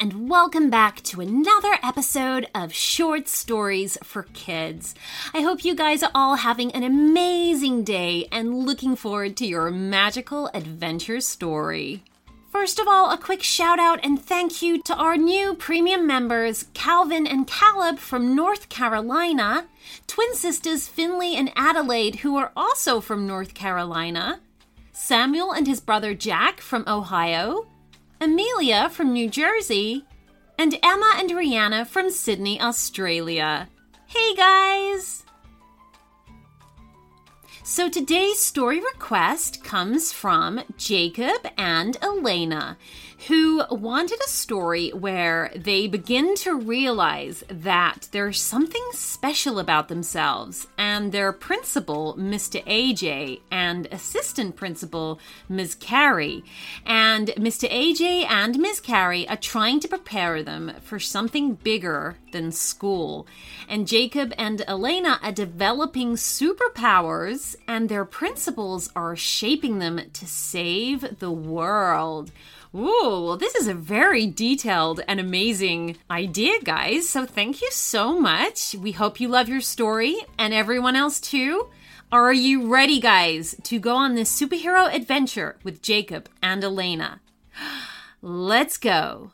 and welcome back to another episode of Short Stories for Kids. I hope you guys are all having an amazing day and looking forward to your magical adventure story. First of all, a quick shout out and thank you to our new premium members, Calvin and Caleb from North Carolina, twin sisters Finley and Adelaide, who are also from North Carolina, Samuel and his brother Jack from Ohio, Amelia from New Jersey, and Emma and Rihanna from Sydney, Australia. Hey guys! So today's story request comes from Jacob and Alaina, who wanted a story where they begin to realize that there's something special about themselves, and their principal, Mr. AJ, and assistant principal, Ms. Carrie. And Mr. AJ and Ms. Carrie are trying to prepare them for something bigger than school. And Jacob and Alaina are developing superpowers, and their principals are shaping them to save the world. Ooh, well, this is a very detailed and amazing idea, guys. So thank you so much. We hope you love your story and everyone else too. Are you ready, guys, to go on this superhero adventure with Jacob and Alaina? Let's go.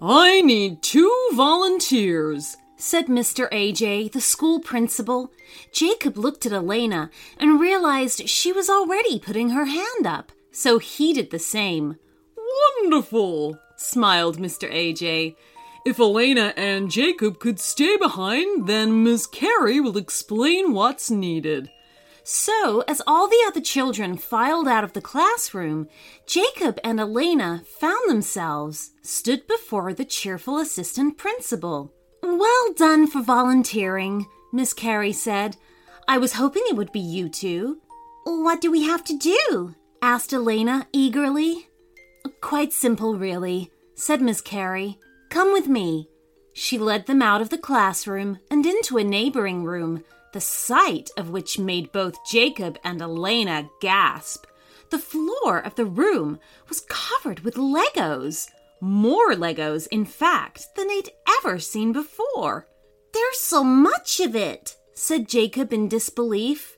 I need two volunteers, said Mr. AJ, the school principal. Jacob looked at Alaina and realized she was already putting her hand up, so he did the same. Wonderful, smiled Mr. AJ. If Alaina and Jacob could stay behind, then Miss Carey will explain what's needed. So, as all the other children filed out of the classroom, Jacob and Alaina found themselves stood before the cheerful assistant principal. Well done for volunteering, Miss Carey said. I was hoping it would be you two. What do we have to do? asked Alaina eagerly. Quite simple, really, said Miss Carey. Come with me. She led them out of the classroom and into a neighboring room, the sight of which made both Jacob and Alaina gasp. The floor of the room was covered with Legos. More Legos, in fact, than they'd ever seen before. There's so much of it, said Jacob in disbelief.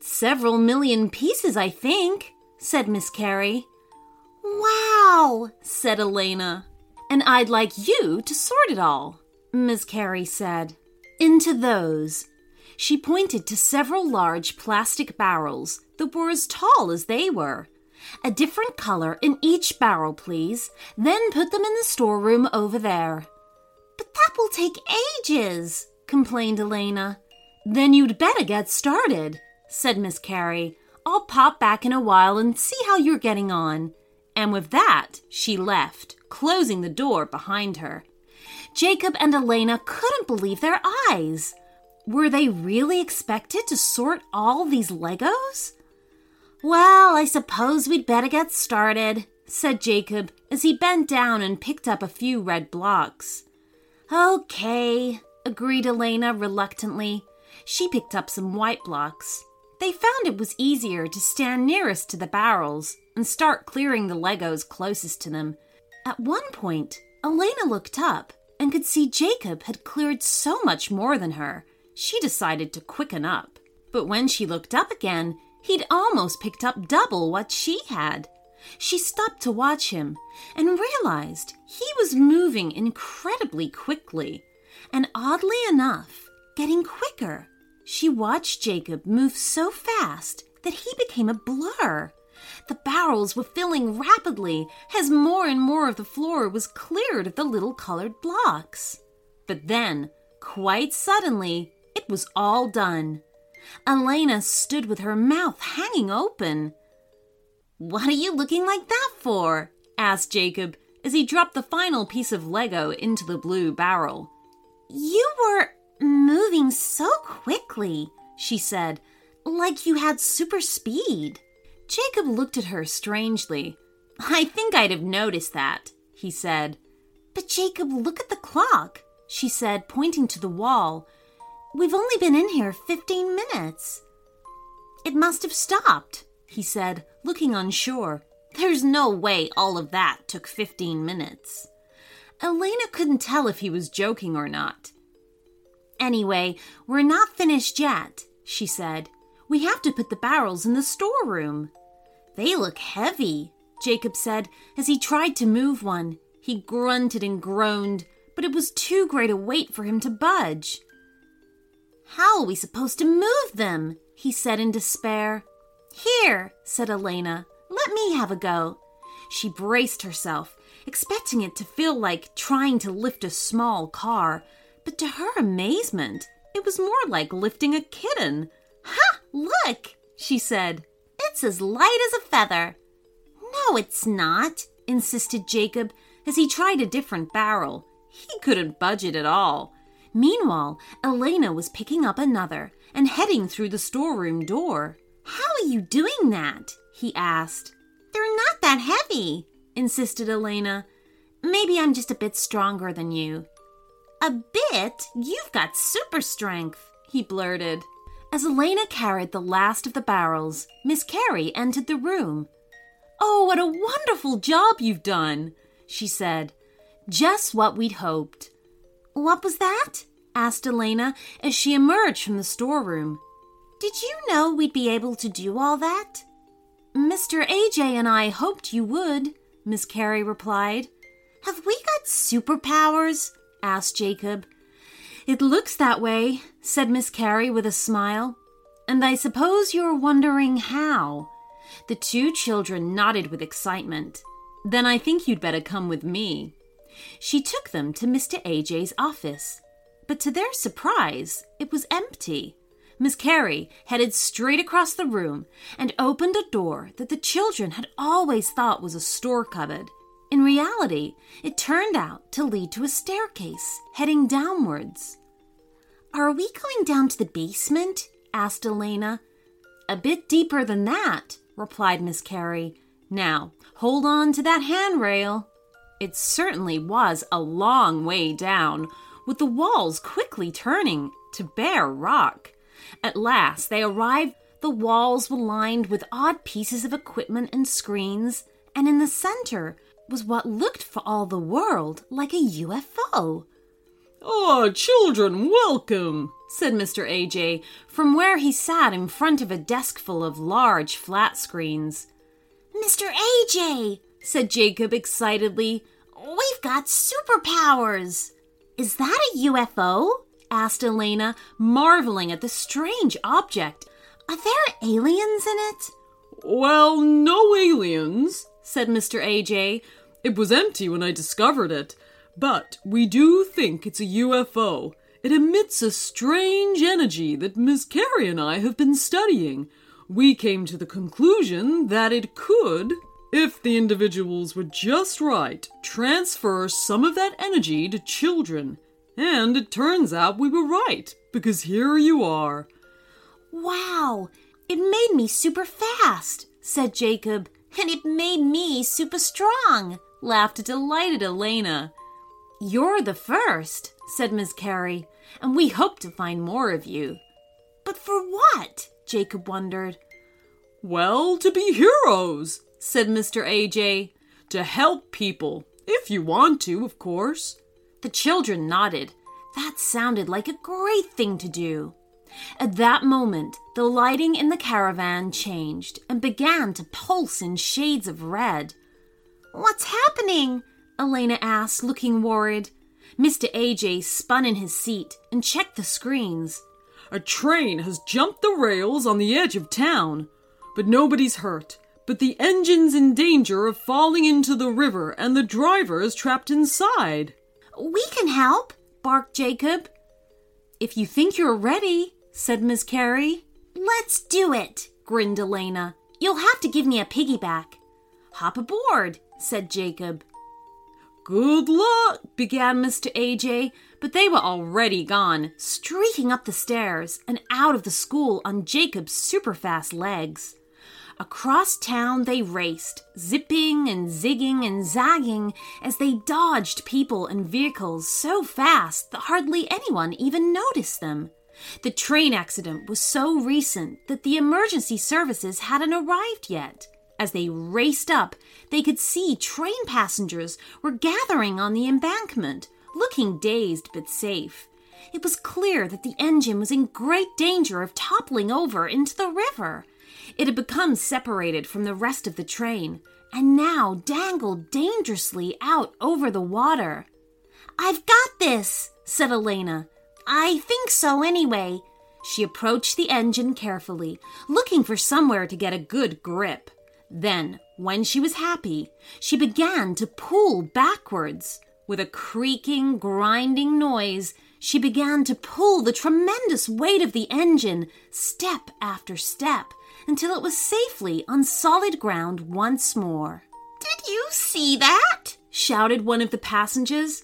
Several million pieces, I think, said Miss Carrie. Wow, said Alaina. And I'd like you to sort it all, Miss Carrie said. Into those. She pointed to several large plastic barrels that were as tall as they were. A different color in each barrel, please. Then put them in the storeroom over there. But that will take ages, complained Alaina. Then you'd better get started, said Miss Carrie. I'll pop back in a while and see how you're getting on. And with that, she left, closing the door behind her. Jacob and Alaina couldn't believe their eyes. Were they really expected to sort all these Legos? Well, I suppose we'd better get started, said Jacob as he bent down and picked up a few red blocks. Okay, agreed Alaina reluctantly. She picked up some white blocks. They found it was easier to stand nearest to the barrels and start clearing the Legos closest to them. At one point, Alaina looked up and could see Jacob had cleared so much more than her. She decided to quicken up. But when she looked up again, He'd almost picked up double what she had. She stopped to watch him and realized he was moving incredibly quickly. And oddly enough, getting quicker. She watched Jacob move so fast that he became a blur. The barrels were filling rapidly as more and more of the floor was cleared of the little colored blocks. But then, quite suddenly, it was all done. Alaina stood with her mouth hanging open. What are you looking like that for? asked Jacob as he dropped the final piece of Lego into the blue barrel. You were moving so quickly, she said, like you had super speed. Jacob looked at her strangely. I think I'd have noticed that, he said. But Jacob, look at the clock, she said, pointing to the wall. We've only been in here 15 minutes. It must have stopped, he said, looking unsure. There's no way all of that took 15 minutes. Alaina couldn't tell if he was joking or not. Anyway, we're not finished yet, she said. We have to put the barrels in the storeroom. They look heavy, Jacob said as he tried to move one. He grunted and groaned, but it was too great a weight for him to budge. How are we supposed to move them? he said in despair. Here, said Alaina, let me have a go. She braced herself, expecting it to feel like trying to lift a small car, but to her amazement, it was more like lifting a kitten. Ha! Look, she said. It's as light as a feather. No, it's not, insisted Jacob as he tried a different barrel. He couldn't budge it at all. Meanwhile, Alaina was picking up another and heading through the storeroom door. How are you doing that? he asked. They're not that heavy, insisted Alaina. Maybe I'm just a bit stronger than you. A bit? You've got super strength, he blurted. As Alaina carried the last of the barrels, Miss Carey entered the room. Oh, what a wonderful job you've done, she said. Just what we'd hoped. What was that? asked Alaina as she emerged from the storeroom. Did you know we'd be able to do all that? Mr. AJ and I hoped you would, Miss Carey replied. Have we got superpowers? asked Jacob. It looks that way, said Miss Carey with a smile. And I suppose you're wondering how. The two children nodded with excitement. Then I think you'd better come with me. She took them to Mr. AJ's office. But to their surprise, it was empty. Miss Carey headed straight across the room and opened a door that the children had always thought was a store cupboard. In reality, it turned out to lead to a staircase heading downwards. Are we going down to the basement? asked Alaina. A bit deeper than that, replied Miss Carey. Now, hold on to that handrail. It certainly was a long way down, with the walls quickly turning to bare rock. At last they arrived. The walls were lined with odd pieces of equipment and screens, and in the center was what looked for all the world like a UFO. Oh, ah, children, welcome, said Mr. AJ from where he sat in front of a desk full of large flat screens. Mr. AJ, said Jacob excitedly, we've got superpowers. Is that a UFO? asked Alaina, marveling at the strange object. Are there aliens in it? Well, no aliens, said Mr. AJ. It was empty when I discovered it, but we do think it's a UFO. It emits a strange energy that Miss Carey and I have been studying. We came to the conclusion that it could, if the individuals were just right, transfer some of that energy to children. And it turns out we were right, because here you are. Wow, it made me super fast, said Jacob, and it made me super strong, laughed a delighted Alaina. You're the first, said Miss Carey, and we hope to find more of you. But for what? Jacob wondered. Well, to be heroes, said Mr. AJ. To help people, if you want to, of course. The children nodded. That sounded like a great thing to do. At that moment, the lighting in the caravan changed and began to pulse in shades of red. What's happening? Alaina asked, looking worried. Mr. AJ spun in his seat and checked the screens. A train has jumped the rails on the edge of town, but nobody's hurt. But the engine's in danger of falling into the river and the driver is trapped inside. We can help, barked Jacob. If you think you're ready, said Miss Carey. Let's do it, grinned Alaina. You'll have to give me a piggyback. Hop aboard, said Jacob. Good luck, began Mr. AJ, but they were already gone, streaking up the stairs and out of the school on Jacob's superfast legs. Across town they raced, zipping and zigging and zagging as they dodged people and vehicles so fast that hardly anyone even noticed them. The train accident was so recent that the emergency services hadn't arrived yet. As they raced up, they could see train passengers were gathering on the embankment, looking dazed but safe. It was clear that the engine was in great danger of toppling over into the river. It had become separated from the rest of the train and now dangled dangerously out over the water. I've got this, said Alaina. I think so anyway. She approached the engine carefully, looking for somewhere to get a good grip. Then, when she was happy, she began to pull backwards. With a creaking, grinding noise, she began to pull the tremendous weight of the engine, step after step, until it was safely on solid ground once more. Did you see that? shouted one of the passengers.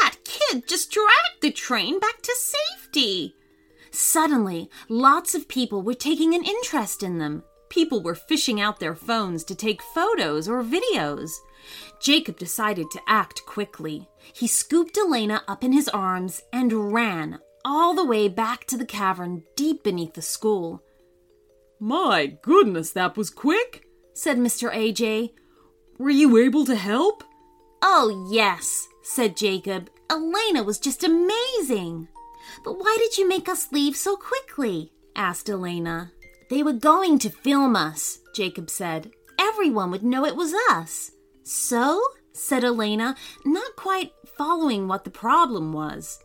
That kid just dragged the train back to safety. Suddenly, lots of people were taking an interest in them. People were fishing out their phones to take photos or videos. Jacob decided to act quickly. He scooped Alaina up in his arms and ran all the way back to the cavern deep beneath the school. My goodness, that was quick, said Mr. AJ. Were you able to help? Oh, yes, said Jacob. Alaina was just amazing. But why did you make us leave so quickly? asked Alaina. They were going to film us, Jacob said. Everyone would know it was us. So? said Alaina, not quite following what the problem was.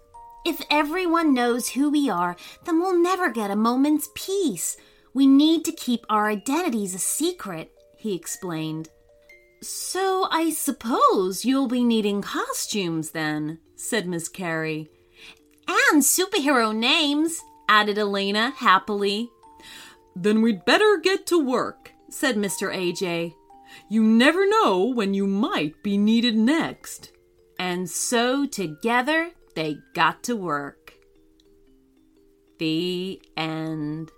If everyone knows who we are, then we'll never get a moment's peace. We need to keep our identities a secret, he explained. So I suppose you'll be needing costumes then, said Miss Carey. And superhero names, added Alaina happily. Then we'd better get to work, said Mr. AJ. You never know when you might be needed next. And so together they got to work. The end.